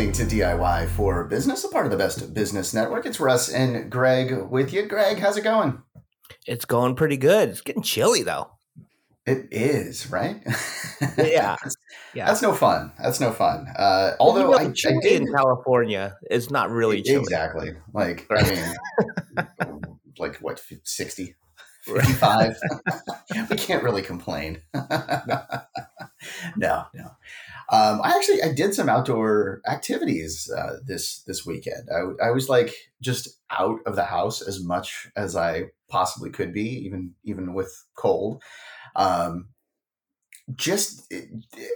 Listening to DIY for Business, a part of the Best Business Network. It's Russ and Greg with you. Greg, how's it going? It's going pretty good. It's getting chilly though. It is, right? Yeah. that's, Yeah. that's no fun. That's no fun. Uh, although You know, I, I did in California is not really chilly. exactly like I mean, like what 60, 55? we can't really complain. no, no. Um, I actually I did some outdoor activities uh, this this weekend. I, I was like just out of the house as much as I possibly could be, even even with cold. Um, just it, it-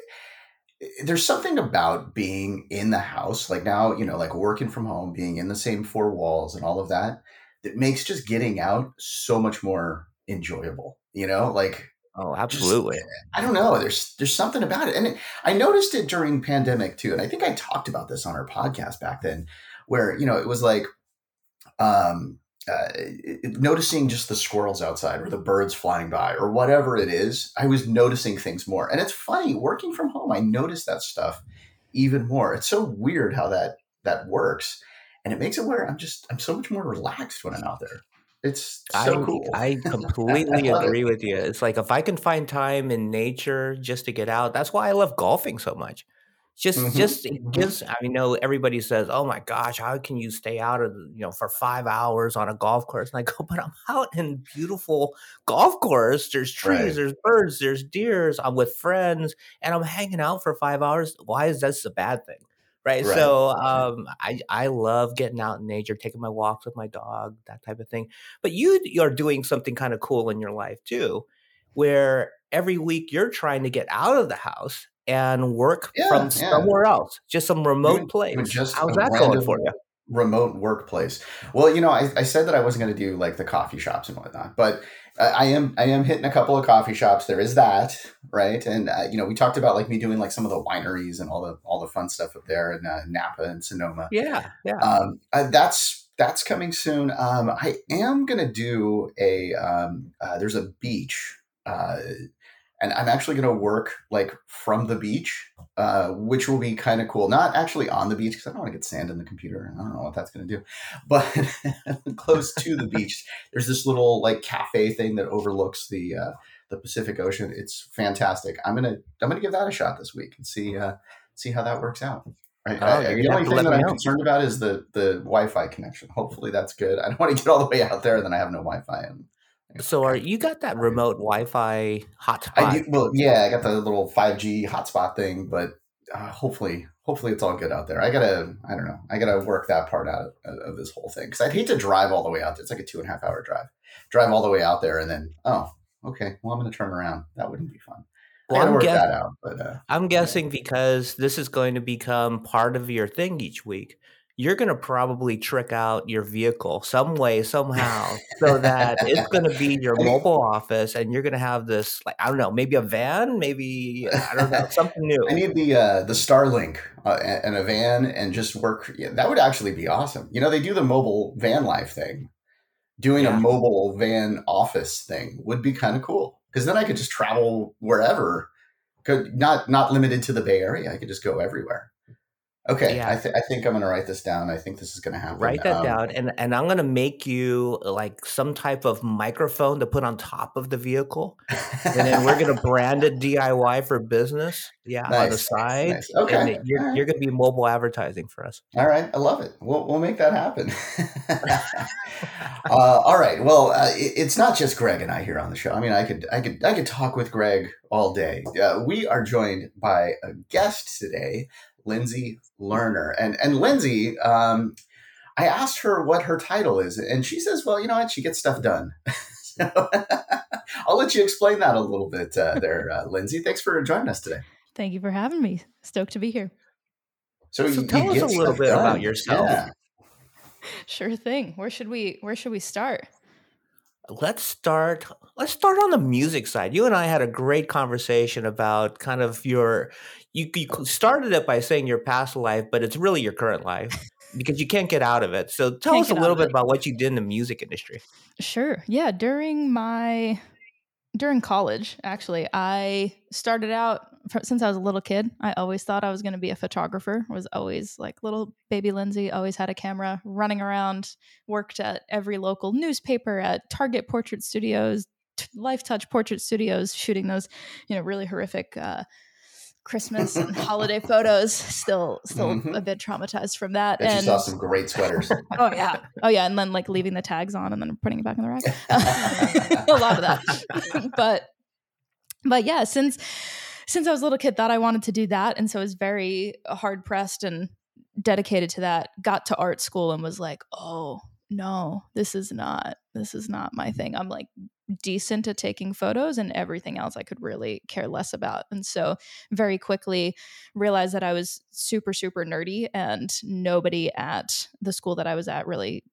there's something about being in the house, like now you know, like working from home, being in the same four walls, and all of that, that makes just getting out so much more enjoyable. You know, like Oh, just- absolutely. I don't know. There's there's something about it, and it, I noticed it during pandemic too. And I think I talked about this on our podcast back then, where you know it was like, um, uh, it- noticing just the squirrels outside or the birds flying by or whatever it is. I was noticing things more, and it's funny working from home. I noticed that stuff even more. It's so weird how that that works, and it makes it where I'm just I'm so much more relaxed when I'm out there. It's so I cool. I completely I love it. agree with you. It's like if I can find time in nature just to get out, that's why I love golfing so much. Just Mhm, just it mhm. gives I mean, know everybody says, "Oh my gosh, how can you stay out of, you know, for 5 hours on a golf course?" And I go, "But I'm out in beautiful golf course. There's trees, Right. there's birds, there's deers. I'm with friends and I'm hanging out for 5 hours. Why is this a bad thing?" Right? Right. So, um I I love getting out in nature, taking my walks with my dog, that type of thing. But you you're doing something kind of cool in your life too, where every week you're trying to get out of the house and work Yeah, from yeah. somewhere else, just some remote place. just How's that going for you? remote workplace. Well, you know, I, I said that I wasn't going to do like the coffee shops and whatnot, but I, am I am hitting a couple of coffee shops. There is that, right? And uh, you know, we talked about like me doing like some of the wineries and all the all the fun stuff up there in uh, Napa and Sonoma. Yeah, yeah. Um, uh, that's that's coming soon. Um, I am gonna do a um, uh, there's a beach, uh, and I'm actually gonna work like from the beach, uh, which will be kind of cool. Not actually on the beach because I don't want to get sand in the computer. I don't know what that's gonna do, but close to the beach, there's this little like cafe thing that overlooks the uh, the Pacific Ocean. It's fantastic. I'm gonna I'm gonna give that a shot this week and see uh, see how that works out. Right. Oh, I- the only thing that I'm know. concerned about is the the Wi-Fi connection. Hopefully that's good. I don't want to get all the way out there and then I have no Wi-Fi. And So are you got that remote Wi-Fi hotspot? I do, well, yeah, I got the little 5G hotspot thing, but uh, hopefully, hopefully it's all good out there. I gotta, I don't know, I gotta work that part out of, of this whole thing because I'd hate to drive all the way out there. It's like a two and a half hour drive. Drive all the way out there and then, oh, okay, well, I'm gonna turn around. That wouldn't be fun. Well, I'm work guess- that out. But uh, I'm guessing because this is going to become part of your thing each week. You're going to probably trick out your vehicle some way, somehow, so that it's going to be your mobile office, and you're going to have this, like I don't know, maybe a van, maybe I don't know, something new. I need the uh, the Starlink uh, and a van and just work. Yeah, that would actually be awesome. You know, they do the mobile van life thing. Doing Yeah. a mobile van office thing would be kind of cool because then I could just travel wherever. Could not not limited to the Bay Area. I could just go everywhere. Okay, Yeah. I, th- I think I'm going to write this down. I think this is going to happen. Write that Um, down, and and I'm gonna make you like some type of microphone to put on top of the vehicle, and then we're gonna brand it DIY for business. Yeah, on the Nice, side. nice. Okay, and you're right. you're gonna be mobile advertising for us. All right, I love it. We'll we'll make that happen. uh, all right. Well, uh, it, it's not just Greg and I here on the show. I mean, I could I could I could talk with Greg all day. Uh, we are joined by a guest today, Lindsey Lerner, and and Lindsey. Um, I asked her what her title is, and she says, "Well, you know what? She gets stuff done." so, I'll let you explain that a little bit uh, there, uh, Lindsey. Thanks for joining us today. Thank you for having me. Stoked to be here. So, So you, tell you us a little stuff bit about yourself. Yeah. Sure thing. Where should we where should we start? Let's start let's start on the music side you and i had a great conversation about kind of your you, you started it by saying your past life but it's really your current life because you can't get out of it so tell Can't us a little bit it. about what you did in the music industry Sure. Yeah, during my during college, actually, I started out since I was a little kid, I always thought I was going to be a photographer. I was always like little baby Lindsey, always had a camera running around, worked at every local newspaper, at Target Portrait Studios, Lifetouch Portrait Studios, shooting those, you know, really horrific uh, Christmas and holiday photos. Still, still mm-hmm. a bit traumatized from that. And, and she saw some great sweaters. oh yeah, oh yeah, and then like leaving the tags on and then putting it back in the rack. a lot of that, but but yeah, since since I was a little kid, thought I wanted to do that, and so I was very hard pressed and dedicated to that. Got to art school and was like, oh no, this is not this is not my thing. I'm like decent at taking photos and everything else I could really care less about. And so very quickly realized that I was super super nerdy and nobody at the school that I was at really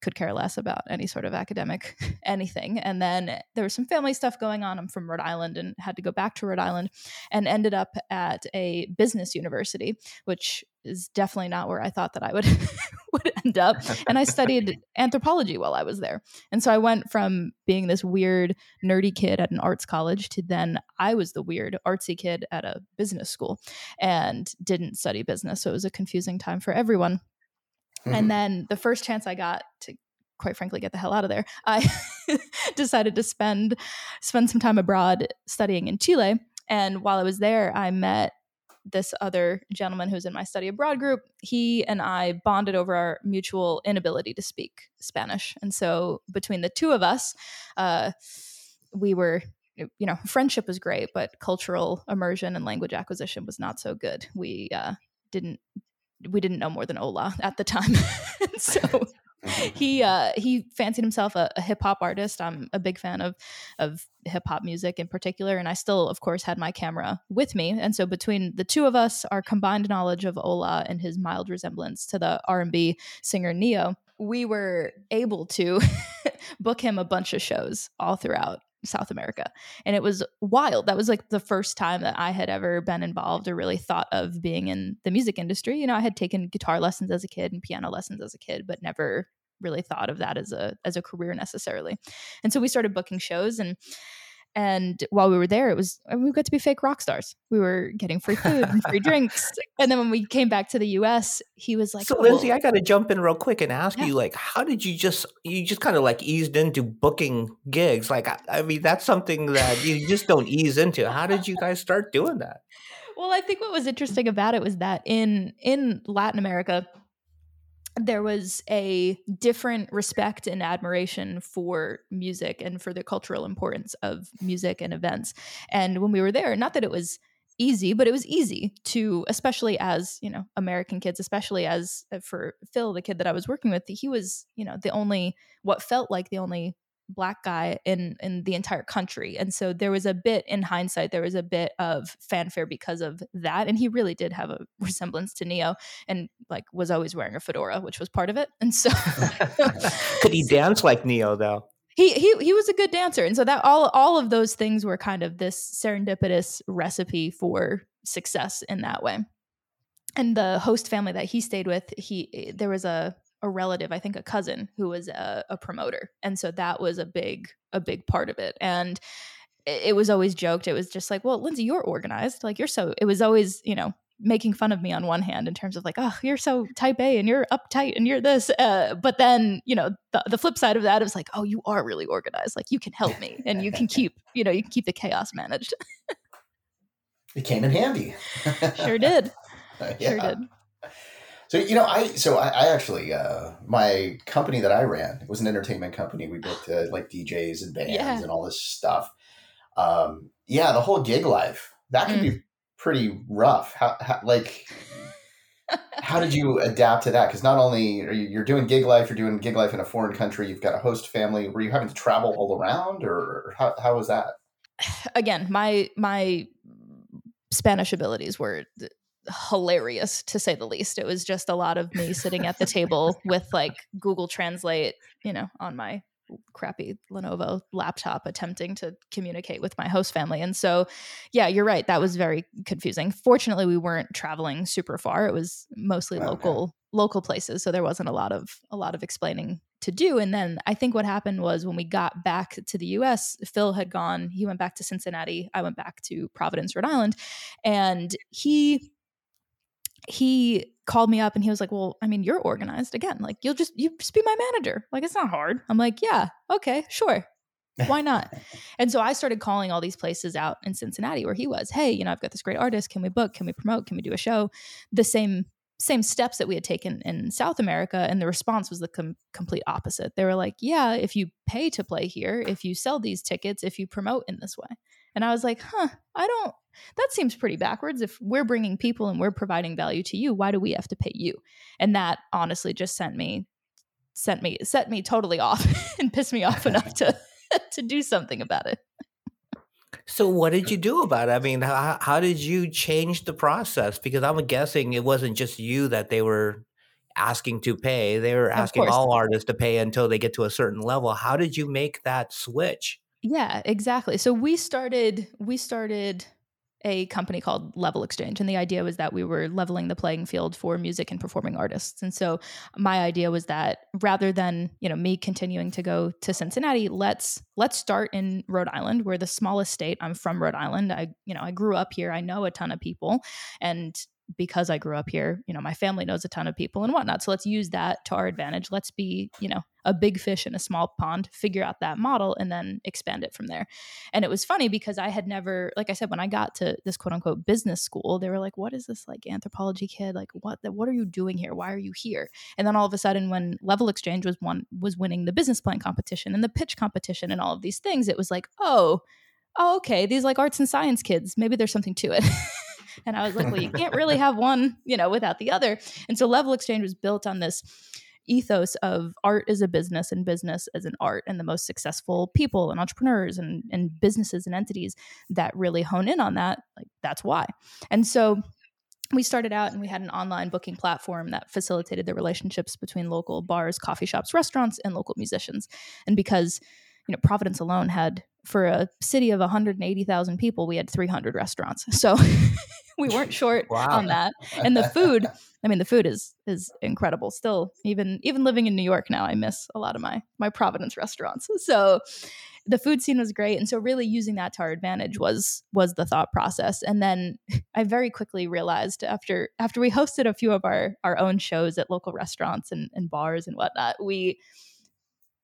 could care less about any sort of academic anything. And then there was some family stuff going on. I'm from Rhode Island and had to go back to Rhode Island and ended up at a business university, which is definitely not where I thought that I would would end up. And I studied anthropology while I was there. And so I went from being this weird nerdy kid at an arts college to then I was the weird artsy kid at a business school and didn't study business. So it was a confusing time for everyone. Mm-hmm. And then the first chance I got to quite frankly get the hell out of there, I decided to spend spend some time abroad studying in Chile. And while I was there, I met this other gentleman who's in my study abroad group. He and I bonded over our mutual inability to speak Spanish. And so between the two of us, uh, we were you know friendship was great but cultural immersion and language acquisition was not so good we uh, didn't we didn't know more than Ola at the time. so he uh, he fancied himself a, a hip hop artist. I'm a big fan of of hip hop music in particular, and I still, of course, had my camera with me. And so between the two of us, our combined knowledge of Ola and his mild resemblance to the R and B singer Ne-Yo, we were able to book him a bunch of shows all throughout South America. And it was wild. That was like the first time that I had ever been involved or really thought of being in the music industry. You know, I had taken guitar lessons as a kid and piano lessons as a kid, but never really thought of that as a as a career necessarily. And so we started booking shows and and while we were there, it was we got to be fake rock stars. We were getting free food and free drinks. And then when we came back to the U.S., he was like, "So, oh, Lindsey, I got to jump in real quick and ask yeah. you, like, how did you just you just kind of like eased into booking gigs? Like, I, I mean, that's something that you just don't ease into. How did you guys start doing that? Well, I think what was interesting about it was that in in Latin America, there was a different respect and admiration for music and for the cultural importance of music and events. And when we were there, not that it was easy, but it was easy to, especially as, you know, American kids, especially as uh, for Phil, the kid that I was working with, he was, you know, the only, what felt like the only black guy in in the entire country. And so there was a bit in hindsight there was a bit of fanfare because of that. And he really did have a resemblance to Ne-Yo and like was always wearing a fedora which was part of it. And so could he dance like Ne-Yo though? He, he he was a good dancer. And so that all all of those things were kind of this serendipitous recipe for success in that way. And the host family that he stayed with he eh, there was a a relative, I think a cousin who was a, a promoter. And so that was a big, a big part of it. And it, it was always joked. It was just like, well, Lindsey, you're organized. Like you're so, it was always, you know, making fun of me on one hand in terms of like, oh, you're so type A and you're uptight and you're this. Uh, but then, you know, the, the flip side of that is like, oh, you are really organized. Like you can help me and you can keep, you know, you can keep the chaos managed. it came in handy. sure did. Uh, yeah. Sure did. So you know, I so I, I actually uh, my company that I ran it was an entertainment company. We booked uh, like DJs and bands yeah. and all this stuff. Um, yeah, the whole gig life that can mm. be pretty rough. How, how like how did you adapt to that? Because not only are you, you're doing gig life, you're doing gig life in a foreign country. You've got a host family. Were you having to travel all around, or how how was that? Again, my my Spanish abilities were hilarious to say the least. It was just a lot of me sitting at the table with like Google Translate, you know, on my crappy Lenovo laptop attempting to communicate with my host family. And so, yeah, you're right. That was very confusing. Fortunately, we weren't traveling super far. It was mostly oh, okay. local local places so there wasn't a lot of a lot of explaining to do and then i think what happened was when we got back to the us phil had gone he went back to cincinnati i went back to providence rhode island and he he called me up and he was like well i mean you're organized again. Like you'll just you just be my manager. Like it's not hard. I'm like yeah okay sure. Why not? And so i started calling all these places out in cincinnati where he was hey you know i've got this great artist. Can we book? Can we promote? Can we do a show? The same same steps that we had taken in South America, and the response was the com- complete opposite. They were like, "Yeah, if you pay to play here, if you sell these tickets, if you promote in this way," and I was like, "Huh, I don't. That seems pretty backwards. If we're bringing people and we're providing value to you, why do we have to pay you?" And that honestly just sent me, sent me, set me totally off, and pissed me off enough to to do something about it. So what did you do about it? I mean, how, how did you change the process? Because I'm guessing it wasn't just you that they were asking to pay. They were asking all artists to pay until they get to a certain level. How did you make that switch? Yeah, exactly. So we started we started a company called Level Exchange. And the idea was that we were leveling the playing field for music and performing artists. And so my idea was that rather than, you know, me continuing to go to Cincinnati, let's let's start in Rhode Island. We're the smallest state. I'm from Rhode Island. I, you know, I grew up here. I know a ton of people. And because I grew up here, you know, my family knows a ton of people and whatnot. So let's use that to our advantage. Let's be, you know, a big fish in a small pond, figure out that model and then expand it from there. And it was funny because I had never, like I said, when I got to this quote unquote business school, they were like, what is this like anthropology kid? Like what, the, what are you doing here? Why are you here? And then all of a sudden when level exchange was one, was winning the business plan competition and the pitch competition and all of these things, it was like, oh, oh, okay, these like arts and science kids, maybe there's something to it. And I was like, well, you can't really have one, you know, without the other. And so Level Exchange was built on this ethos of art as a business and business as an art and the most successful people and entrepreneurs and, and businesses and entities that really hone in on that like that's why. And so we started out and we had an online booking platform that facilitated the relationships between local bars coffee shops restaurants and local musicians. And because you know providence alone had for a city of 180,000 people we had 300 restaurants so we weren't short wow. on that. And the food, I mean, the food is is incredible. Still, even even living in New York now, I miss a lot of my my Providence restaurants. So the food scene was great, and so really using that to our advantage was was the thought process. And then I very quickly realized after after we hosted a few of our our own shows at local restaurants and, and bars and whatnot, we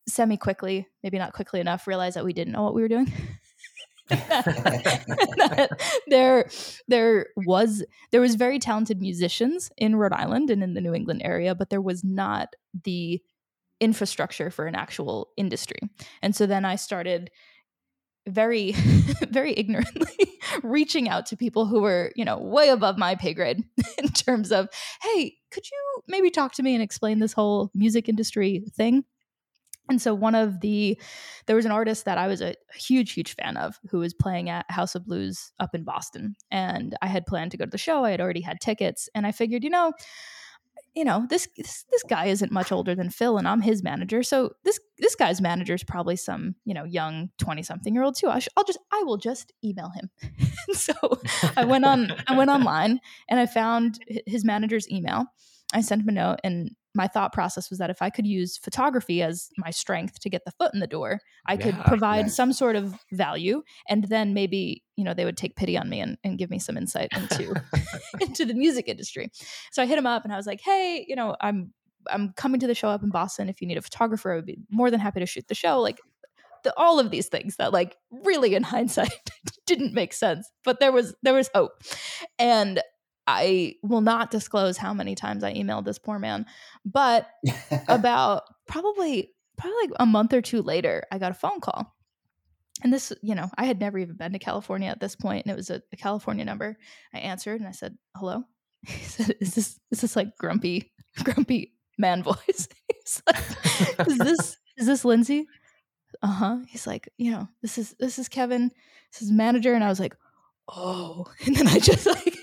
semi quickly, maybe not quickly enough, realized that we didn't know what we were doing. there there was there was very talented musicians in Rhode Island and in the New England area, but there was not the infrastructure for an actual industry. And so then I started very very ignorantly reaching out to people who were you know way above my pay grade in terms of hey could you maybe talk to me and explain this whole music industry thing and so one of the there was an artist that I was a huge huge fan of who was playing at House of Blues up in Boston. And I had planned to go to the show. I had already had tickets. And I figured you know you know this this, this guy isn't much older than Phil and I'm his manager. So this this guy's manager is probably some you know young 20 something year old too. I will just I will just email him. So I went on I went online and I found his manager's email I sent him a note and my thought process was that if I could use photography as my strength to get the foot in the door, I could provide some sort of value. And then maybe, you know, they would take pity on me and, and give me some insight into into the music industry. So I hit him up and I was like, hey, you know, I'm I'm coming to the show up in Boston. If you need a photographer, I would be more than happy to shoot the show. Like the, all of these things that like really in hindsight didn't make sense, but there was there was hope. And I will not disclose how many times I emailed this poor man, but about probably probably like a month or two later, I got a phone call. And this, you know, I had never even been to California at this point, and it was a, a California number. I answered and I said, "Hello." He said, "Is this is this like grumpy grumpy man voice?" He's like, "Is this is this Lindsey?" Uh huh. He's like, "You know, this is this is Kevin. This is manager." And I was like, "Oh," and then I just like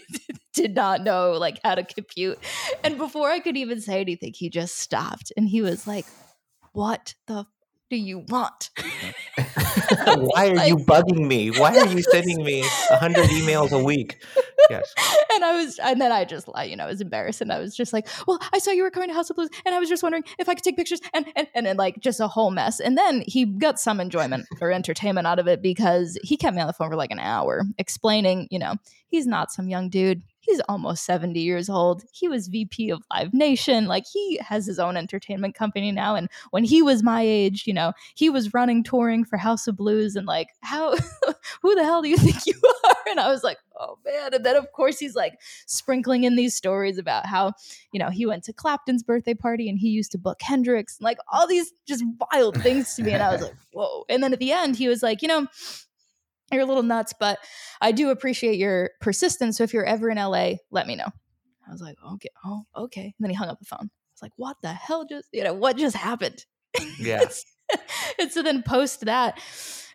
did not know like how to compute. And before I could even say anything, he just stopped and he was like, What the do you want? Why are like, you bugging me? Why are you sending me a hundred emails a week? Yes. and I was, and then I just, you know, I was embarrassed, and I was just like, "Well, I saw you were coming to House of Blues, and I was just wondering if I could take pictures," and and and then like just a whole mess. And then he got some enjoyment or entertainment out of it because he kept me on the phone for like an hour explaining, you know, he's not some young dude. He's almost 70 years old. He was VP of Live Nation. Like he has his own entertainment company now. And when he was my age, you know, he was running touring for House of Blues and like, how, who the hell do you think you are? And I was like, oh man. And then of course he's like sprinkling in these stories about how, you know, he went to Clapton's birthday party and he used to book Hendrix, and like all these just wild things to me. And I was like, whoa. And then at the end, he was like, you know, you're a little nuts, but I do appreciate your persistence. So if you're ever in LA, let me know. I was like, okay, oh, okay. And then he hung up the phone. I was like, what the hell just, you know, what just happened? Yeah. and so then post that,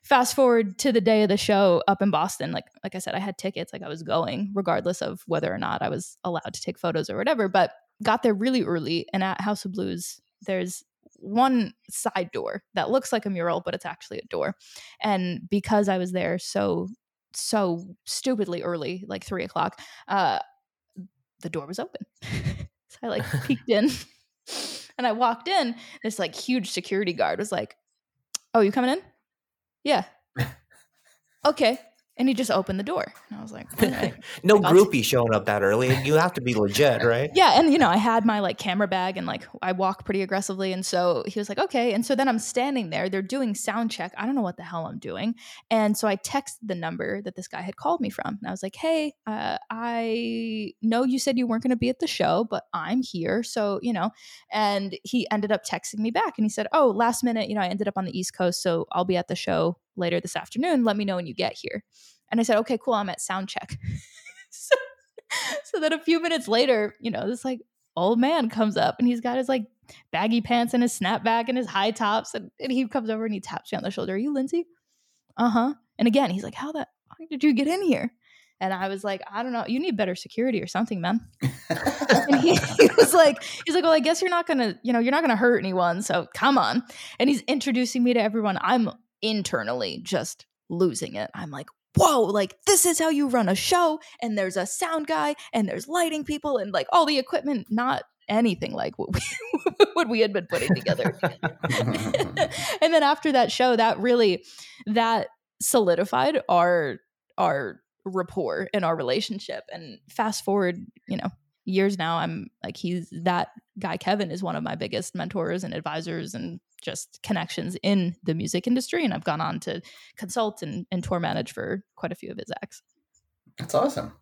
fast forward to the day of the show up in Boston. Like, like I said, I had tickets, like I was going, regardless of whether or not I was allowed to take photos or whatever, but got there really early. And at House of Blues, there's one side door that looks like a mural, but it's actually a door. And because I was there so so stupidly early, like three o'clock, uh, the door was open. so I like peeked in, and I walked in. This like huge security guard was like, "Oh, you coming in? Yeah. okay." And he just opened the door. And I was like, right. no groupie showing up that early. You have to be legit, right? Yeah, and you know, I had my like camera bag and like I walk pretty aggressively, and so he was like, "Okay." And so then I'm standing there. They're doing sound check. I don't know what the hell I'm doing, and so I texted the number that this guy had called me from, and I was like, "Hey, uh, I know you said you weren't going to be at the show, but I'm here, so you know." And he ended up texting me back, and he said, "Oh, last minute, you know, I ended up on the East Coast, so I'll be at the show later this afternoon. Let me know when you get here." And I said, "Okay, cool. I'm at sound check." so so then a few minutes later, you know, this like old man comes up and he's got his like baggy pants and his snapback and his high tops. And, and he comes over and he taps me on the shoulder. Are you Lindsey? Uh huh. And again, he's like, How the how did you get in here? And I was like, I don't know. You need better security or something, man. and he, he was like, he's like, well, I guess you're not gonna, you know, you're not gonna hurt anyone. So come on. And he's introducing me to everyone. I'm internally just losing it. I'm like, whoa, like this is how you run a show. And there's a sound guy and there's lighting people and like all the equipment, not anything like what we, what we had been putting together. and then after that show, that really that solidified our our rapport and our relationship. And fast forward, you know, years now, I'm like he's that guy Kevin is one of my biggest mentors and advisors and just connections in the music industry. And I've gone on to consult and, and tour manage for quite a few of his acts. That's awesome.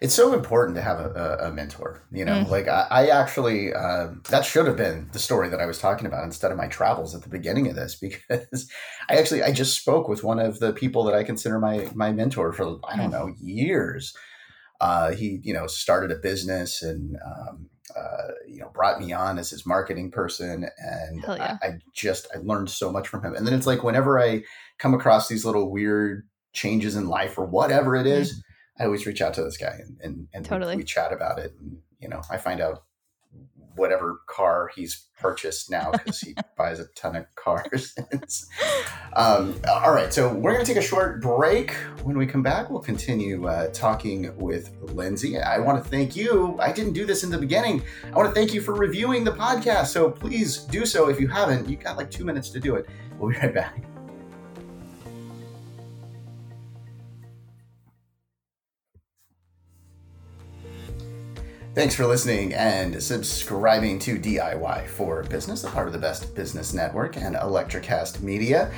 It's so important to have a, a, mentor. You know, Mm. like I, I actually, uh, that should have been the story that I was talking about instead of my travels at the beginning of this, because I actually, I just spoke with one of the people that I consider my, my mentor for, I don't Mm. know, years. Uh, he, you know, started a business and, um, uh, you know, brought me on as his marketing person. And yeah. I, I just, I learned so much from him. And then it's like, whenever I come across these little weird changes in life or whatever it is, I always reach out to this guy and, and, and we- Totally. we, chat about it. And, you know, I find out whatever car he's purchased now because he buys a ton of cars. um, all right. So we're going to take a short break. When we come back, we'll continue uh, talking with Lindsey. I want to thank you. I didn't do this in the beginning. I want to thank you for reviewing the podcast. So please do so if you haven't. You got like two minutes to do it. We'll be right back. Thanks for listening and subscribing to DIY for Business, a part of the Best Business Network and Electricast Media.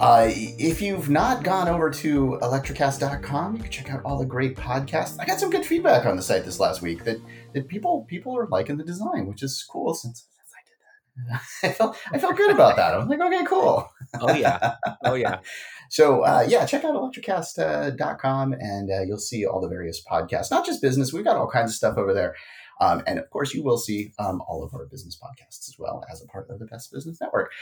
Uh, if you've not gone over to electricast.com, you can check out all the great podcasts. I got some good feedback on the site this last week that, that people people are liking the design, which is cool since, since I did that. I felt I felt good about that. I was like, okay, cool. Oh yeah. Oh yeah. So uh, yeah, check out electricast.com and uh, you'll see all the various podcasts, not just business. We've got all kinds of stuff over there. Um, and of course, you will see um, all of our business podcasts as well as a part of the Best Business Network.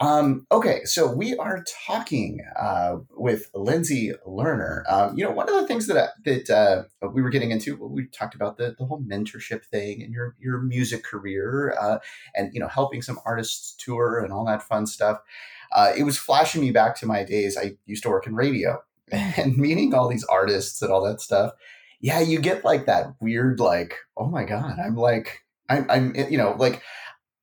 Um, okay, so we are talking uh, with Lindsey Lerner. Um, you know, one of the things that uh, that uh, we were getting into, we talked about the, the whole mentorship thing and your your music career, uh, and you know, helping some artists tour and all that fun stuff. Uh, it was flashing me back to my days. I used to work in radio and meeting all these artists and all that stuff. Yeah, you get like that weird, like, oh my god, I'm like, I'm, I'm, you know, like.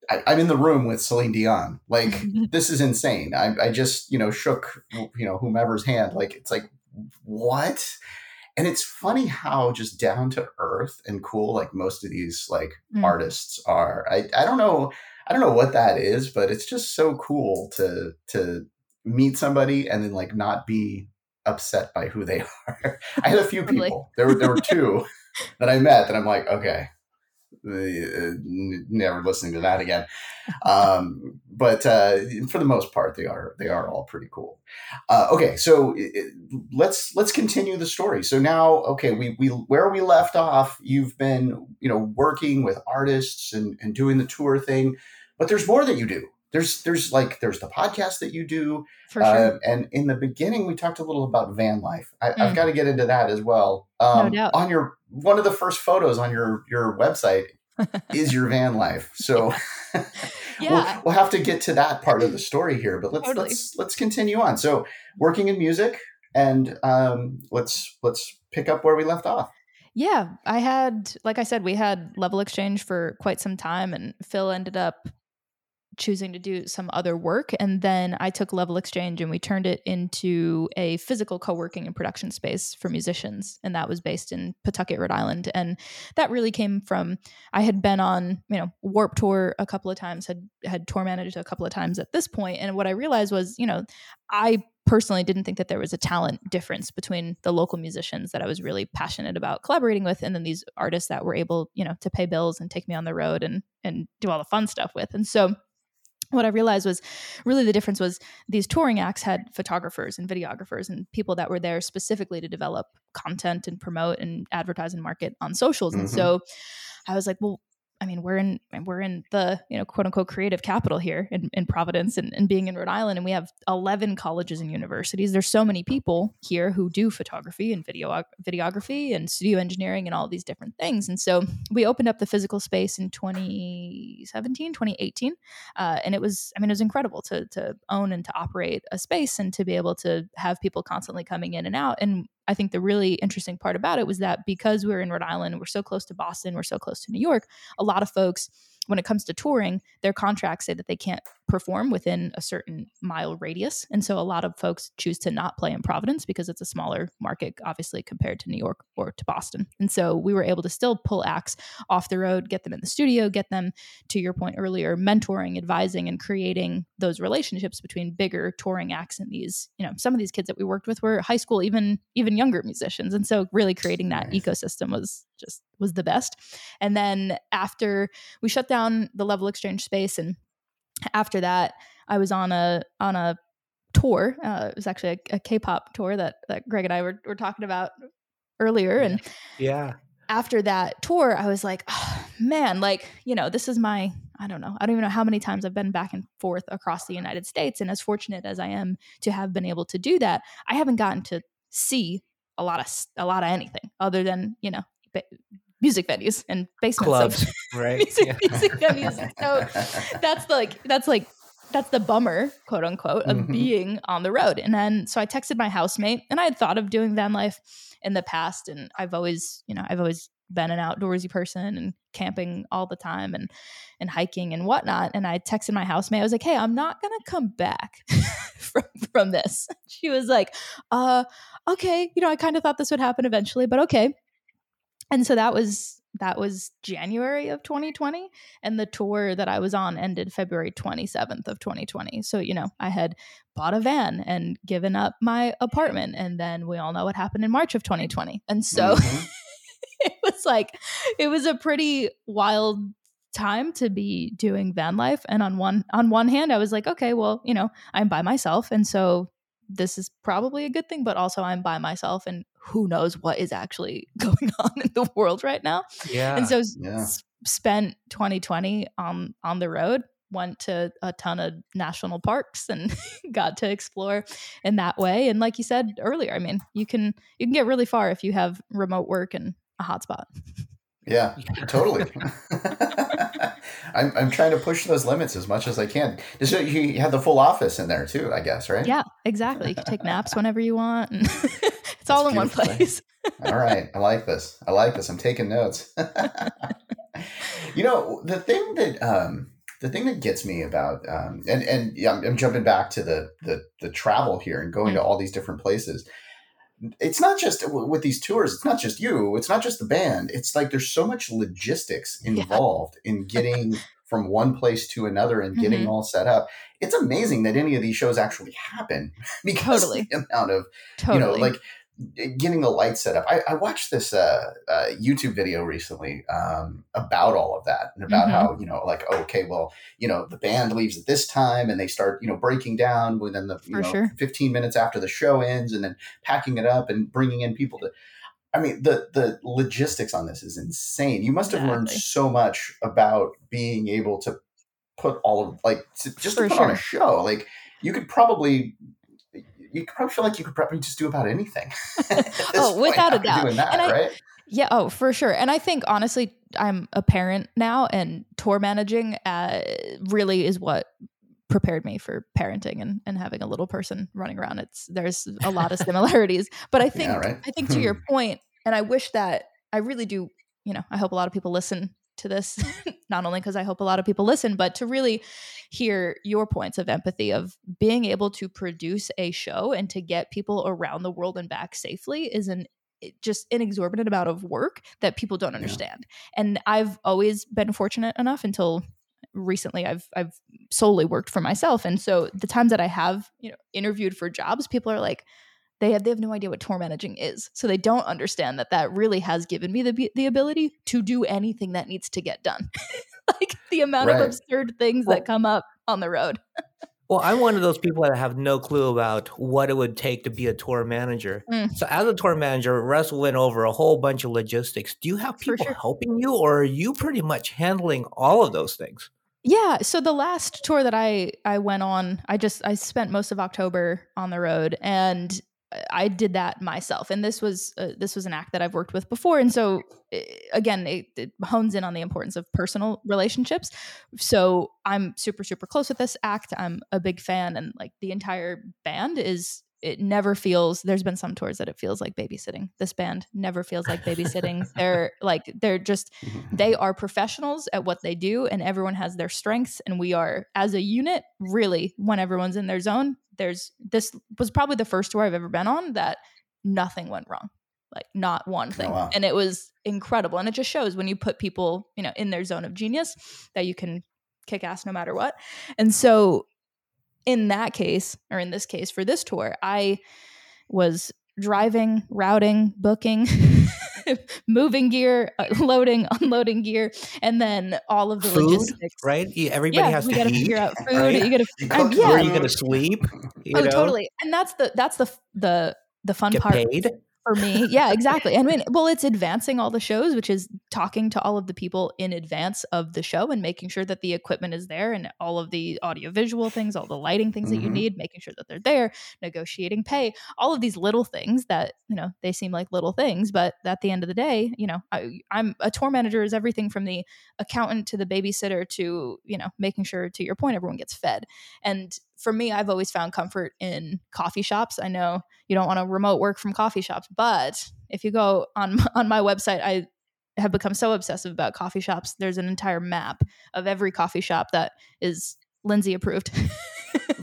I, I'm in the room with Celine Dion. Like this is insane. I, I just you know shook you know whomever's hand. Like it's like what? And it's funny how just down to earth and cool like most of these like mm. artists are. I, I don't know I don't know what that is, but it's just so cool to to meet somebody and then like not be upset by who they are. I had a few people. There were there were two that I met that I'm like, okay, uh, never listening to that again. Um, but uh, for the most part, they are they are all pretty cool. Uh, okay, so it, let's let's continue the story. So now, okay, we we where we left off, you've been you know working with artists and and doing the tour thing, but there's more that you do. There's there's like there's the podcast that you do, for sure. Uh, and in the beginning, we talked a little about van life. I, have mm. got to get into that as well. Um, no. On your one of the first photos on your your website is your van life. So yeah. we'll, we'll, have to get to that part of the story here, but let's totally. let's let's continue on. So working in music, and um, let's let's pick up where we left off. Yeah, I had, like I said, we had level exchange for quite some time, and Phil ended up choosing to do some other work. And then I took Level Exchange and we turned it into a physical co working and production space for musicians. And that was based in Pawtucket, Rhode Island. And that really came from I had been on, you know, Warped Tour a couple of times, had had tour managed a couple of times at this point. And what I realized was, you know, I personally didn't think that there was a talent difference between the local musicians that I was really passionate about collaborating with and then these artists that were able, you know, to pay bills and take me on the road and and do all the fun stuff with. And so what I realized was really the difference was these touring acts had photographers and videographers and people that were there specifically to develop content and promote and advertise and market on socials. Mm-hmm. And so I was like, well, I mean, we're in we're in the you know quote unquote creative capital here in, in Providence and, and being in Rhode Island, and we have eleven colleges and universities. There's so many people here who do photography and video videography and studio engineering and all these different things. And so we opened up the physical space in 2017, 2018, uh, and it was I mean it was incredible to to own and to operate a space and to be able to have people constantly coming in and out. And I think the really interesting part about it was that because we are in Rhode Island, we're so close to Boston, we're so close to New York, a lot of folks when it comes to touring, their contracts say that they can't perform within a certain mile radius. And so a lot of folks choose to not play in Providence because it's a smaller market, obviously, compared to New York or to Boston. And so we were able to still pull acts off the road, get them in the studio, get them, to your point earlier, mentoring, advising, and creating those relationships between bigger touring acts and these, you know, some of these kids that we worked with were high school, even even younger musicians. And so really creating that nice. ecosystem was just was the best. And then after we shut down the level exchange space and after that I was on a on a tour. Uh, it was actually a a K-pop tour that that Greg and I were, were talking about earlier and yeah. After that tour, I was like, oh, man, like, you know, this is my, I don't know, I don't even know how many times I've been back and forth across the United States. And as fortunate as I am to have been able to do that, I haven't gotten to see a lot of a lot of anything other than you know music venues and basements clubs, right? music, yeah. music venues. So that's like that's like that's the bummer, quote unquote, of mm-hmm. being on the road. And then so I texted my housemate, and I had thought of doing van life in the past, and I've always, you know, I've always been an outdoorsy person and camping all the time and and hiking and whatnot. And I texted my housemate. I was like, "Hey, I'm not gonna come back from from this." She was like, "Uh, okay. You know, I kind of thought this would happen eventually, but okay." And so that was that was January of 2020 and the tour that I was on ended February 27th of 2020. So, you know, I had bought a van and given up my apartment and then we all know what happened in March of 2020. And so mm-hmm. it was like it was a pretty wild time to be doing van life and on one on one hand I was like, okay, well, you know, I'm by myself and so this is probably a good thing, but also I'm by myself and who knows what is actually going on in the world right now. Yeah. And so yeah. s- spent 2020 on um, on the road, went to a ton of national parks and got to explore in that way. And like you said earlier, I mean, you can you can get really far if you have remote work and a hotspot. Yeah, totally. I'm, I'm trying to push those limits as much as I can. So you have the full office in there too, I guess, right? Yeah, exactly. You can take naps whenever you want. And it's all in one place. all right. I like this. I like this. I'm taking notes. you know, the thing that um the thing that gets me about um and and yeah, I'm, I'm jumping back to the the the travel here and going to all these different places it's not just with these tours it's not just you it's not just the band it's like there's so much logistics involved yeah. in getting from one place to another and getting mm-hmm. all set up it's amazing that any of these shows actually happen because totally. the amount of totally. you know like getting the lights set up. I, I watched this uh, uh, YouTube video recently um, about all of that and about mm-hmm. how you know, like, okay, well, you know, the band leaves at this time and they start, you know, breaking down within the you For know sure. 15 minutes after the show ends, and then packing it up and bringing in people to. I mean, the the logistics on this is insane. You must have exactly. learned so much about being able to put all of like to, just to put sure. on a show. Like you could probably you probably feel like you could probably just do about anything. oh, without a doubt. That, I, right? Yeah, oh, for sure. And I think honestly, I'm a parent now, and tour managing uh, really is what prepared me for parenting and, and having a little person running around. It's there's a lot of similarities, but I think yeah, right? I think to your point, and I wish that I really do. You know, I hope a lot of people listen to this, not only because I hope a lot of people listen, but to really hear your points of empathy of being able to produce a show and to get people around the world and back safely is an just an exorbitant amount of work that people don't understand. Yeah. And I've always been fortunate enough until recently I've I've solely worked for myself and so the times that I have, you know, interviewed for jobs, people are like they have they have no idea what tour managing is. So they don't understand that that really has given me the the ability to do anything that needs to get done. like the amount right. of absurd things well, that come up on the road. well, I'm one of those people that have no clue about what it would take to be a tour manager. Mm. So, as a tour manager, Russ went over a whole bunch of logistics. Do you have people sure. helping you, or are you pretty much handling all of those things? Yeah, so the last tour that I I went on, I just I spent most of October on the road and I did that myself, and this was uh, this was an act that I've worked with before, and so eh, again, it, it, hones in on the importance of personal relationships. So I'm super super close with this act. I'm a big fan, and like the entire band is it never feels there's been some tours that it feels like babysitting. This band never feels like babysitting. They're like they're just mm-hmm. they are professionals at what they do and everyone has their strengths and we are as a unit really when everyone's in their zone there's this was probably the first tour i've ever been on that nothing went wrong. Like not one oh, thing. oh, wow. and it was incredible and it just shows when you put people you know in their zone of genius that you can kick ass no matter what. And so in that case, or in this case for this tour, I was driving, routing, booking, moving gear, uh, loading, unloading gear, and then all of the food, logistics. Right? Everybody yeah, has we to gotta eat. figure out food. Right? You gotta, and, yeah. Where are you gonna sleep? You oh, know? totally. And that's the that's the the the fun Get part. Paid for me. Yeah, exactly. I mean, well, it's advancing all the shows, which is talking to all of the people in advance of the show and making sure that the equipment is there and all of the audiovisual things, all the lighting things mm-hmm. that you mm-hmm. need, making sure that they're there, negotiating pay, all of these little things that, you know, they seem like little things, but at the end of the day, you know, I, I'm a tour manager is everything from the accountant to the babysitter to, you know, making sure to your point, everyone gets fed. And for me, I've always found comfort in coffee shops. I know you don't want to remote work from coffee shops, but if you go on on my website, I have become so obsessive about coffee shops. There's an entire map of every coffee shop that is Lindsey approved.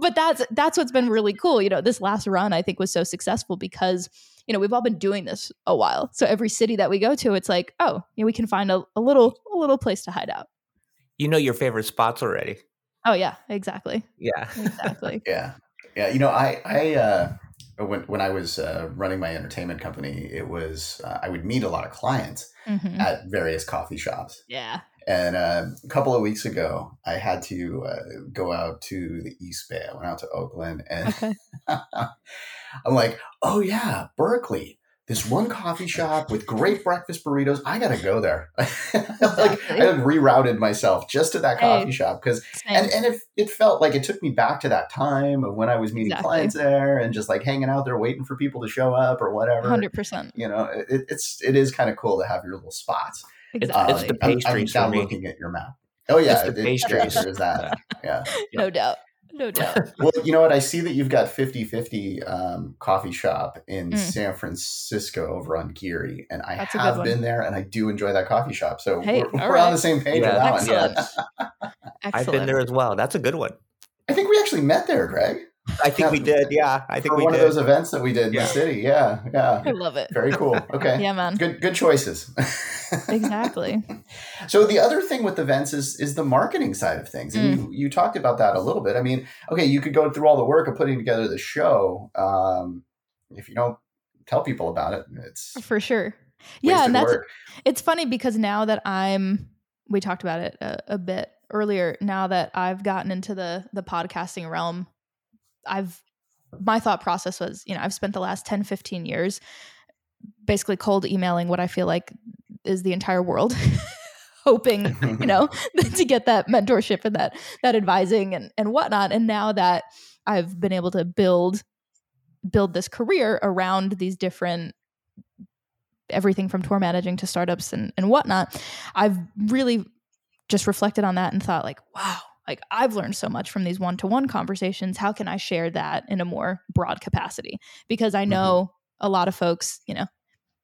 but that's that's what's been really cool. You know, this last run I think was so successful because you know we've all been doing this a while. So every city that we go to, it's like, oh, you know, we can find a, a little a little place to hide out. You know your favorite spots already. Oh yeah, exactly. Yeah, exactly. yeah, yeah. You know, I I uh, when when I was uh, running my entertainment company, it was uh, I would meet a lot of clients mm-hmm. at various coffee shops. Yeah. And uh, a couple of weeks ago, I had to uh, go out to the East Bay. I went out to Oakland, and okay. I'm like, "Oh yeah, Berkeley this one coffee shop with great breakfast burritos. I got to go there. like I had rerouted myself just to that coffee hey, shop because, and, and it, it felt like it took me back to that time of when I was meeting exactly. clients there and just like hanging out there waiting for people to show up or whatever. Hundred percent. You know, it, it's, it is kind of cool to have your little spots. exactly. Uh, it's the I'm- I'm, now looking at your map. Oh yeah, It's the it- pastries. there is that. Yeah. no doubt. No doubt. Well, you know what? I see that you've got 50-50 um, coffee shop in Mm. San Francisco over on Geary, and I That's have been there, and I do enjoy that coffee shop. So Hey, we're, we're on the same page Yeah, with that one. excellent. Yeah. I've been there as well. That's a good one. I think we actually met there, Greg. I think Yeah. we did. Yeah, I think for we one did. of those events that we did in the city. Yeah, yeah. I love it. Very cool. Okay. Yeah, man. Good good choices. Exactly. So the other thing with events is is the marketing side of things, and Mm. you you talked about that a little bit. I mean, okay, you could go through all the work of putting together the show. Um, if you don't tell people about it, it's For sure. Yeah, and that's work. it's funny because now that I'm we talked about it a, a bit earlier now that I've gotten into the the podcasting realm I've my thought process was you know I've spent the last 10 15 years basically cold emailing what I feel like is the entire world hoping you know to get that mentorship and that that advising and and whatnot. And now that I've been able to build build this career around these different everything from tour managing to startups and, and whatnot, I've really just reflected on that and thought like, wow, like I've learned so much from these one-to-one conversations. How can I share that in a more broad capacity? Because I mm-hmm. know a lot of folks, you know,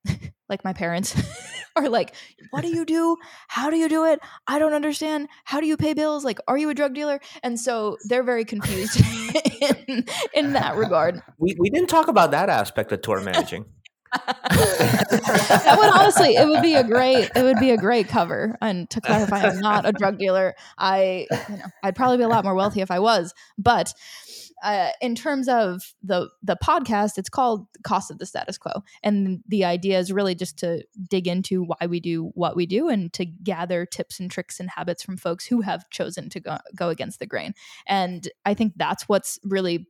like my parents are like, what do you do? How do you do it? I don't understand. How do you pay bills? Like, are you a drug dealer? And so they're very confused in, in that regard. We, we didn't talk about that aspect of tour managing. That would honestly it would be a great it would be a great cover. And to clarify i'm not a drug dealer. I you know i'd probably be a lot more wealthy if i was. But uh, in terms of the the podcast it's called cost of the status quo. And the idea is really just to dig into why we do what we do and to gather tips and tricks and habits from folks who have chosen to go, go against the grain. And i think that's what's really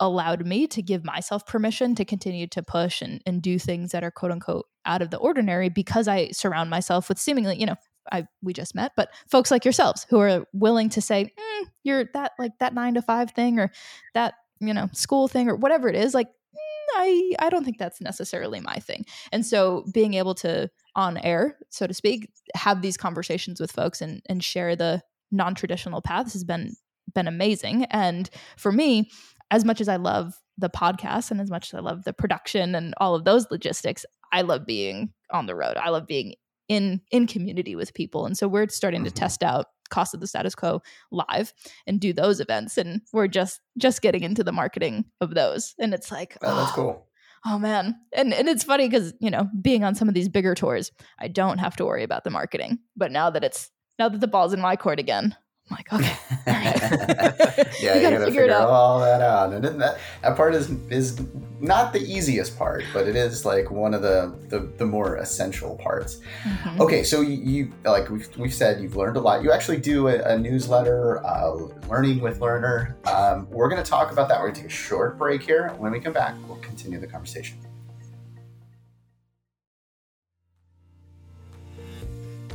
allowed me to give myself permission to continue to push and, and do things that are quote unquote out of the ordinary because I surround myself with seemingly, you know, I we just met, but folks like yourselves who are willing to say, mm, you're that like that nine to five thing or that, you know, school thing or whatever it is, like mm, I I don't think that's necessarily my thing. And so being able to on air, so to speak, have these conversations with folks and and share the non-traditional paths has been been amazing. And for me, as much as I love the podcast and as much as I love the production and all of those logistics, I love being on the road. I love being in in community with people. And so we're starting to Mhm. test out cost of the status quo live and do those events and we're just just getting into the marketing of those and it's like Oh, that's oh, cool. oh man and and it's funny because you know being on some of these bigger tours i don't have to worry about the marketing but now that it's now that the ball's in my court again i'm like okay yeah, you gotta gotta figure figure all that out, and that that part is is not the easiest part, but it is like one of the the, the more essential parts. Mhm. Okay, so you, you like we've, we've said you've learned a lot. You actually do a, a newsletter, uh, learning with Lerner. Um, we're going to talk about that. We're to take a short break here. When we come back, we'll continue the conversation.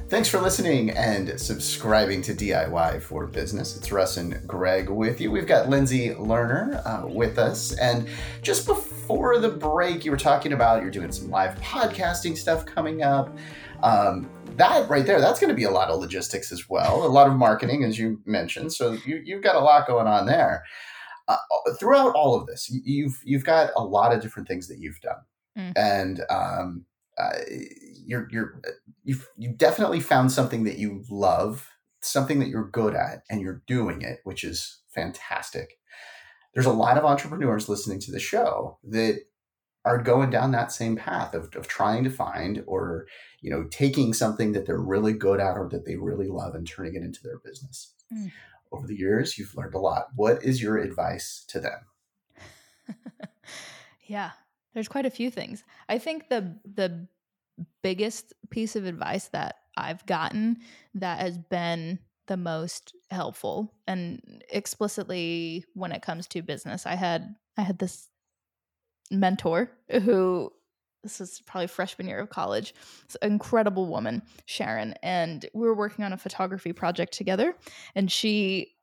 Thanks for listening and subscribing to DIY for Business. It's Russ and Greg with you. We've got Lindsey Lerner uh, with us. And just before the break, you were talking about you're doing some live podcasting stuff coming up. Um, that right there, that's going to be a lot of logistics as well, a lot of marketing, as you mentioned. So you, you've got a lot going on there. Uh, throughout all of this, you- you've you've got a lot of different things that you've done, Mm. and um, uh, you're you're you've you definitely found something that you love, something that you're good at, and you're doing it, which is fantastic. There's a lot of entrepreneurs listening to the show that are going down that same path of, of trying to find or you know taking something that they're really good at or that they really love and turning it into their business Mm. over the years you've learned a lot what is your advice to them yeah, there's quite a few things. I think the the biggest piece of advice that I've gotten that has been the most helpful and explicitly when it comes to business. I had I had this mentor who this was probably freshman year of college. Incredible woman, Sharon, and we were working on a photography project together and she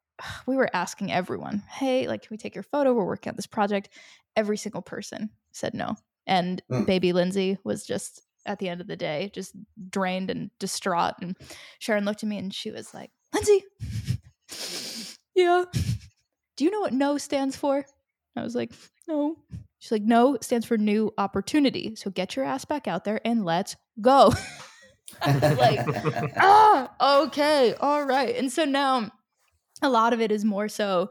we were asking everyone, "Hey, like can we take your photo? We're working on this project." Every single person said no. And Mm. baby Lindsey was just at the end of the day, just drained and distraught. And Sharon looked at me and she was like, Lindsey, yeah. Do you know what no stands for? I was like, no. She's like, no stands for new opportunity. So get your ass back out there and let's go. like, ah, okay, all right. And so now a lot of it is more so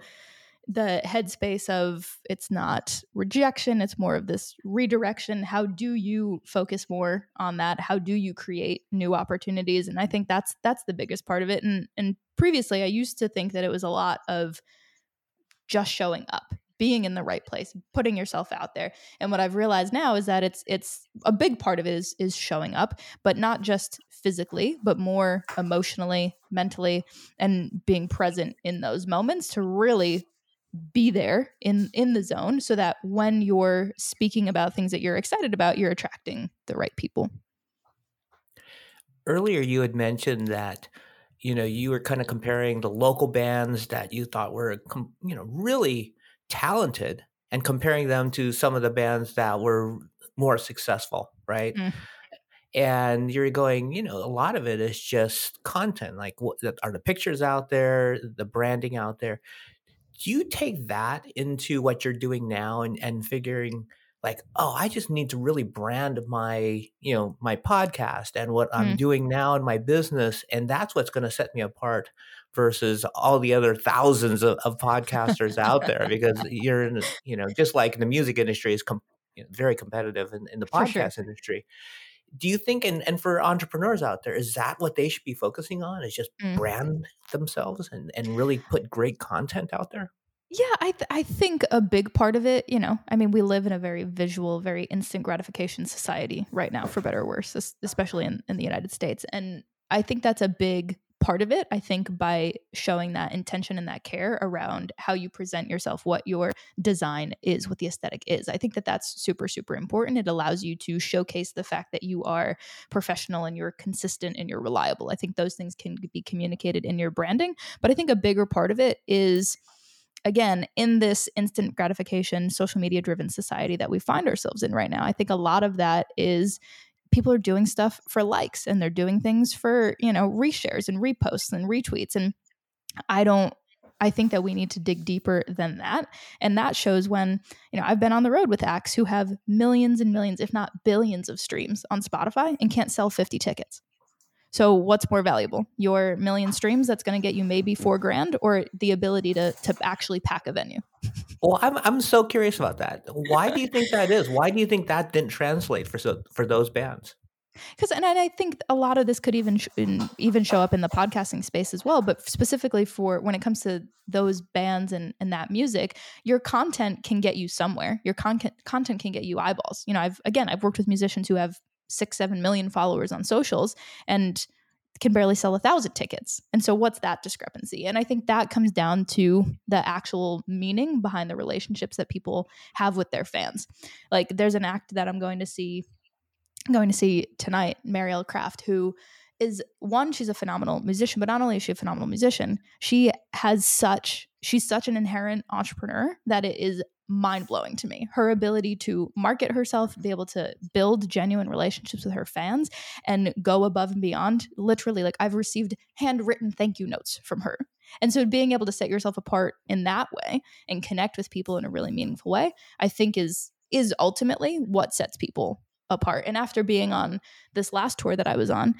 the headspace of it's not rejection, it's more of this redirection. How do you focus more on that? How do you create new opportunities? And I think that's that's the biggest part of it. And and previously I used to think that it was a lot of just showing up being in the right place putting yourself out there and what i've realized now is that it's it's a big part of it is is showing up but not just physically but more emotionally mentally and being present in those moments to really be there in in the zone so that when you're speaking about things that you're excited about you're attracting the right people earlier you had mentioned that you know you were kind of comparing the local bands that you thought were you know really talented and comparing them to some of the bands that were more successful, right? Mm. And you're going, you know, a lot of it is just content. Like, what are the pictures out there, the branding out there? Do you take that into what you're doing now and, and figuring, like, oh, I just need to really brand my, you know, my podcast and what mm. I'm doing now in my business. And that's what's going to set me apart versus all the other thousands of, of podcasters out there because you're in you know just like the music industry is com- you know, very competitive in, in the podcast sure. industry do you think and, and for entrepreneurs out there is that what they should be focusing on is just mm. brand themselves and, and really put great content out there yeah, I th- I think a big part of it, you know, I mean, we live in a very visual, very instant gratification society right now, for better or worse, especially in, in the United States. And I think that's a big part of it, I think, by showing that intention and that care around how you present yourself, what your design is, what the aesthetic is. I think that that's super, super important. It allows you to showcase the fact that you are professional and you're consistent and you're reliable. I think those things can be communicated in your branding. But I think a bigger part of it is again, in this instant gratification, social media driven society that we find ourselves in right now, I think a lot of that is people are doing stuff for likes and they're doing things for, you know, reshares and reposts and retweets. And I don't I think that we need to dig deeper than that. And that shows when, you know, I've been on the road with acts who have millions and millions, if not billions of streams on Spotify and can't sell 50 tickets. So what's more valuable? Your million streams that's going to get you maybe 4 grand or the ability to to actually pack a venue? Well, I'm I'm so curious about that. Why do you think that is? Why do you think that didn't translate for so, for those bands? Because and I think a lot of this could even sh- even show up in the podcasting space as well. But specifically for when it comes to those bands and and that music, your content can get you somewhere. Your content content can get you eyeballs. You know, I've again I've worked with musicians who have six seven million followers on socials and can barely sell a thousand tickets. And so, what's that discrepancy? And I think that comes down to the actual meaning behind the relationships that people have with their fans. Like, there's an act that I'm going to see, I'm going to see tonight, Marielle Craft, who is one, she's a phenomenal musician, but not only is she a phenomenal musician, she has such, she's such an inherent entrepreneur that it is mind blowing to me. Her ability to market herself, be able to build genuine relationships with her fans, and go above and beyond. Literally, like I've received handwritten thank you notes from her. And so being able to set yourself apart in that way and connect with people in a really meaningful way, I think is is ultimately what sets people apart. And after being on this last tour that I was on,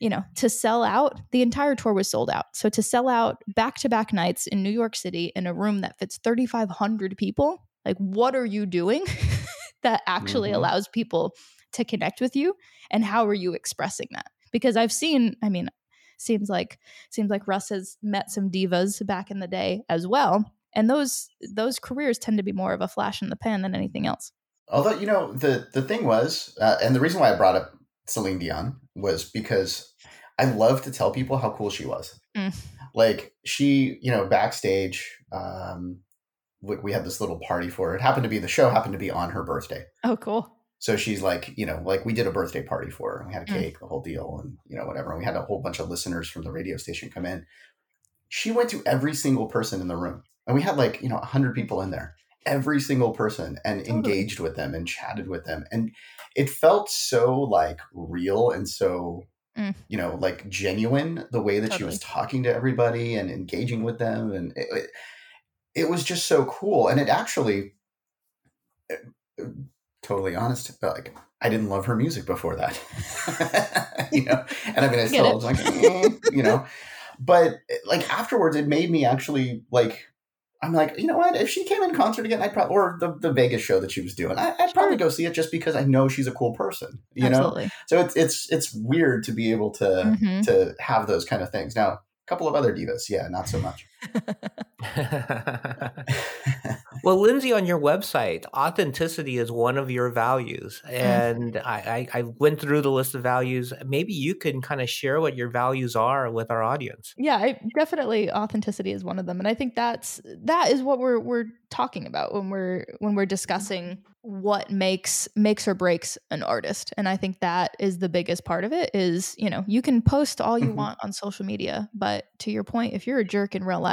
you know, to sell out, the entire tour was sold out. So to sell out back to back nights in New York City in a room that fits 3,500 people, like, what are you doing that actually mm-hmm. allows people to connect with you? And how are you expressing that? Because I've seen, I mean, seems like seems like Russ has met some divas back in the day as well. And those those careers tend to be more of a flash in the pan than anything else. Although you know the the thing was, uh, and the reason why I brought up Celine Dion was because I love to tell people how cool she was. Mm. Like she, you know, backstage, um, we, we had this little party for her. It happened to be the show happened to be on her birthday. Oh, cool. So she's like, you know, like we did a birthday party for her. We had a mm. cake, mm. the whole deal, and you know, whatever. And we had a whole bunch of listeners from the radio station come in. She went to every single person in the room, and we had like you know hundred people in there every single person and Totally. engaged with them and chatted with them and it felt so like real and so Mm. you know like genuine the way that she was talking to everybody and engaging with them and it, it, it was just so cool and it actually uh, totally honest but like i didn't love her music before that you know and i mean i still was like eh, you know but like afterwards it made me actually like i'm like you know what? If she came in concert again i'd probably or the, the vegas show that she was doing I, i'd probably go see it just because i know she's a cool person you know? So it's it's it's weird to be able to Mhm. to have those kind of things. Now a couple of other divas yeah not so much well, Lindsey, on your website, authenticity is one of your values. Mm. And I, I, I went through the list of values. Maybe you can kind of share what your values are with our audience. yeah I, definitely authenticity is one of them and i think that's that is what we're we're talking about when we're when we're discussing what makes makes or breaks an artist and i think that is the biggest part of it is you know you can post all you Mhm. want on social media but to your point if you're a jerk in real life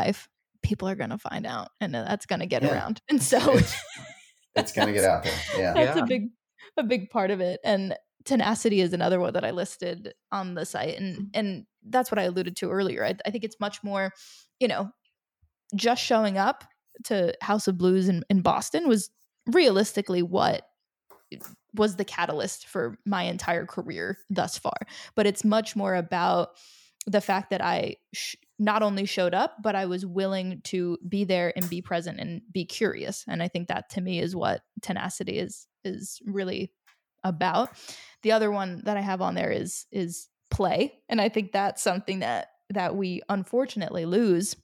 people are going to find out and that's going to get Yeah. around and so it's, it's gonna get out there yeah that's Yeah. a big a big part of it and tenacity is another one that i listed on the site and mm. and that's what i alluded to earlier i, I think it's much more you know just showing up to house of blues in, in boston was realistically what was the catalyst for my entire career thus far but it's much more about the fact that i sh- not only showed up but i was willing to be there and be present and be curious. And i think that to me is what tenacity is is really about. The other one that i have on there is is play. And i think that's something that that we unfortunately lose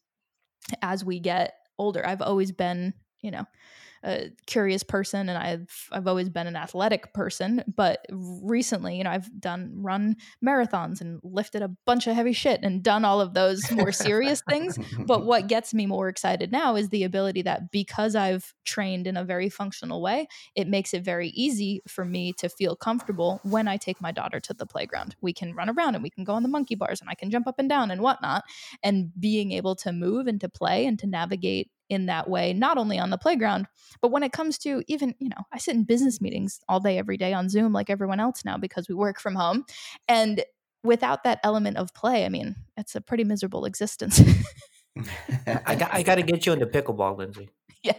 as we get older. I've always been you know a curious person and I've I've always been an athletic person, but recently, you know, I've done run marathons and lifted a bunch of heavy shit and done all of those more serious things. But what gets me more excited now is the ability that because I've trained in a very functional way, it makes it very easy for me to feel comfortable when I take my daughter to the playground. We can run around and we can go on the monkey bars and I can jump up and down and whatnot. And being able to move and to play and to navigate in that way, not only on the playground, but when it comes to even, you know, I sit in business meetings all day, every day on Zoom, like everyone else now, because we work from home. And without that element of play, I mean, it's a pretty miserable existence. I got, I got to get you into pickleball, Lindsey. yeah.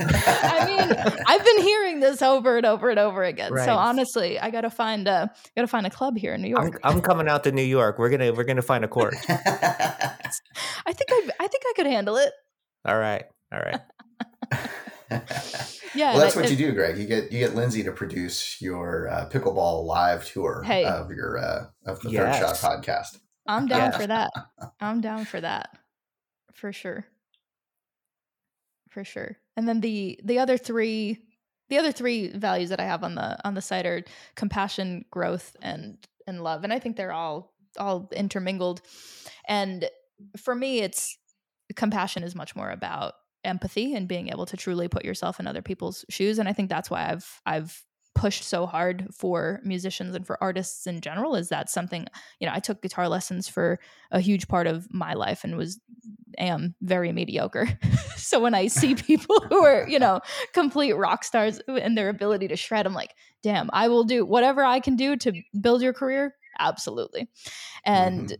I mean, I've been hearing this over and over and over again. Right. So honestly, I gotta find a gotta find a club here in New I'm, York. I'm coming out to New York. We're gonna we're gonna find a court. I think I I think I could handle it. All right, all right. Yeah. well, that's and what I- you do, Greg. You get you get Lindsey to produce your uh, pickleball live tour Hey. of your uh, of the Yes. Third Shot podcast. I'm down Yeah. for that. I'm down for that. For sure. For sure. And then the the other three the other three values that I have on the on the site are compassion, growth, and and love. And I think they're all all intermingled. And for me it's compassion is much more about empathy and being able to truly put yourself in other people's shoes. And I think that's why I've I've pushed so hard for musicians and for artists in general is that something you know i took guitar lessons for a huge part of my life and was am very mediocre. So when i see people who are you know complete rock stars and their ability to shred i'm like damn i will do whatever i can do to build your career? Absolutely. And mm-hmm.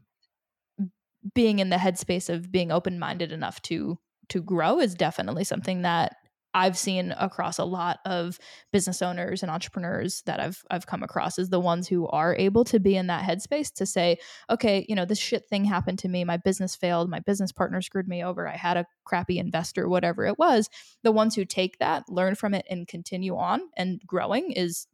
Being in the headspace of being open-minded enough to to grow is definitely something that I've seen across a lot of business owners and entrepreneurs that I've I've come across is the ones who are able to be in that headspace to say, okay, you know, this shit thing happened to me, my business failed, my business partner screwed me over, I had a crappy investor, whatever it was. The ones who take that, learn from it and continue on and growing is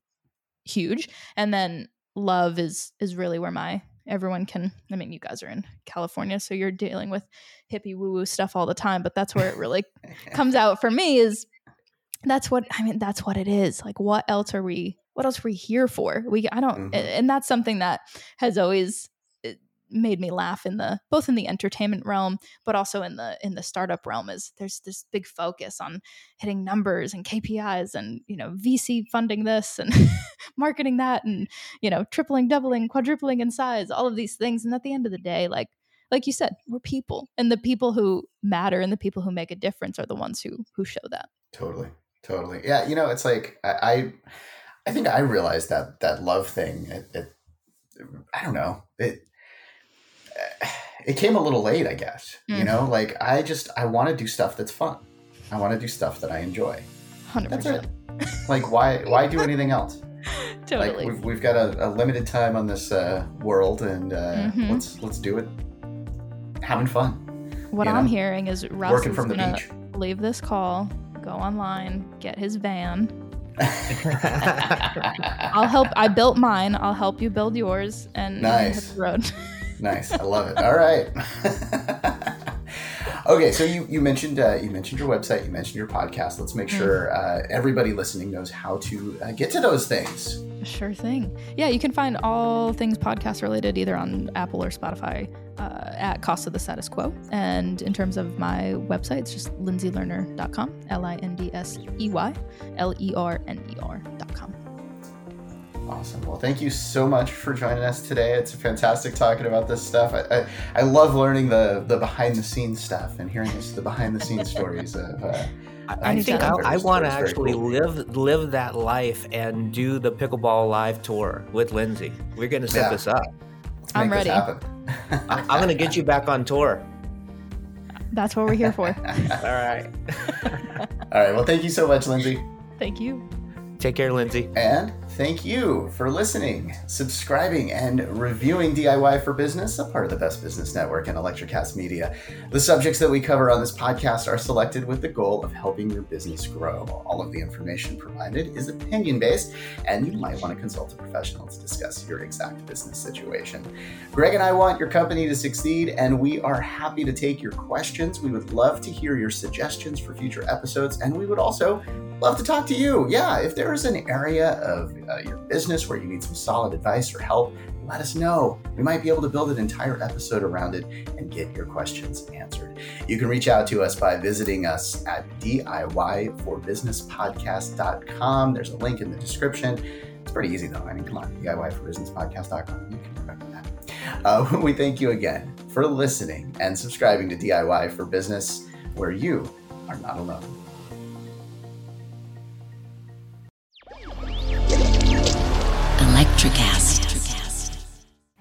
huge. And then love is is really where my everyone can I mean, you guys are in California, so you're dealing with hippie woo woo stuff all the time, but that's where it really comes out for me is that's what I mean that's what it is. Like what else are we what else are we here for? We I don't Mhm. and that's something that has always made me laugh in the both in the entertainment realm but also in the in the startup realm is there's this big focus on hitting numbers and KPIs and you know VC funding this and marketing that and you know tripling doubling quadrupling in size all of these things and at the end of the day like like you said we're people and the people who matter and the people who make a difference are the ones who who show that Totally, totally. Yeah, you know, it's like I, I, I think I realized that that love thing. It, it I don't know. It it came a little late, I guess. Mm. You know, like I just I want to do stuff that's fun. I want to do stuff that I enjoy. Hundred percent. Like why why do anything else? totally. Like we've, we've got a, a limited time on this uh, world, and uh, mm-hmm. let's let's do it. Having fun. What I'm know? hearing is Russ working from the beach. Leave this call, go online, get his van. I'll help. I built mine. I'll help you build yours, and nice. hit the road. nice. I love it. All right. okay, so you, you mentioned uh, you mentioned your website, you mentioned your podcast. Let's make sure mm. uh, everybody listening knows how to uh, get to those things. Sure thing. Yeah, you can find all things podcast related either on Apple or Spotify uh, at Cost of the Status Quo. And in terms of my website, it's just lindseylerner.com, L I N D S E Y L E R N E R.com. Awesome. Well, thank you so much for joining us today. It's fantastic talking about this stuff. I, I, I love learning the, the behind the scenes stuff and hearing this, the behind the scenes stories of. Uh, I, I think I, I want to actually cool. live live that life and do the pickleball live tour with Lindsey. We're going to set yeah. this up. I'm ready. I'm going to get you back on tour. That's what we're here for. All right. All right. Well, thank you so much, Lindsey. Thank you. Take care, Lindsey. And thank you for listening, subscribing, and reviewing DIY for Business, a part of the Best Business Network and Electrocast Media. The subjects that we cover on this podcast are selected with the goal of helping your business grow. All of the information provided is opinion based, and you might want to consult a professional to discuss your exact business situation. Greg and I want your company to succeed, and we are happy to take your questions. We would love to hear your suggestions for future episodes, and we would also love to talk to you. Yeah, if there is an area of uh, your business where you need some solid advice or help, let us know. We might be able to build an entire episode around it and get your questions answered. You can reach out to us by visiting us at DIYforbusinesspodcast.com. There's a link in the description. It's pretty easy though. I mean, come on, DIYforbusinesspodcast.com. You can remember that. Uh, we thank you again for listening and subscribing to DIY for Business, where you are not alone.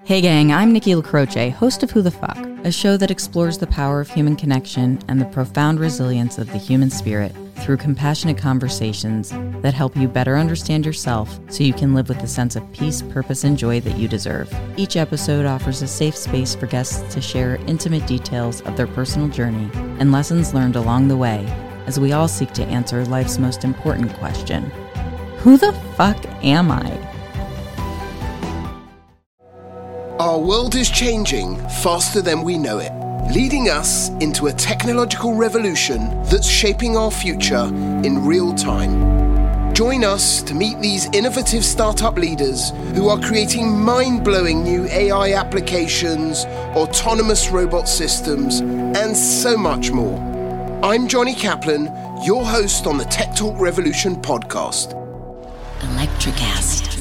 Hey gang, I'm Nikki LaCroce, host of Who the Fuck, a show that explores the power of human connection and the profound resilience of the human spirit through compassionate conversations that help you better understand yourself so you can live with the sense of peace, purpose, and joy that you deserve. Each episode offers a safe space for guests to share intimate details of their personal journey and lessons learned along the way as we all seek to answer life's most important question Who the fuck am I? Our world is changing faster than we know it, leading us into a technological revolution that's shaping our future in real time. Join us to meet these innovative startup leaders who are creating mind blowing new AI applications, autonomous robot systems, and so much more. I'm Johnny Kaplan, your host on the Tech Talk Revolution podcast. Electricast.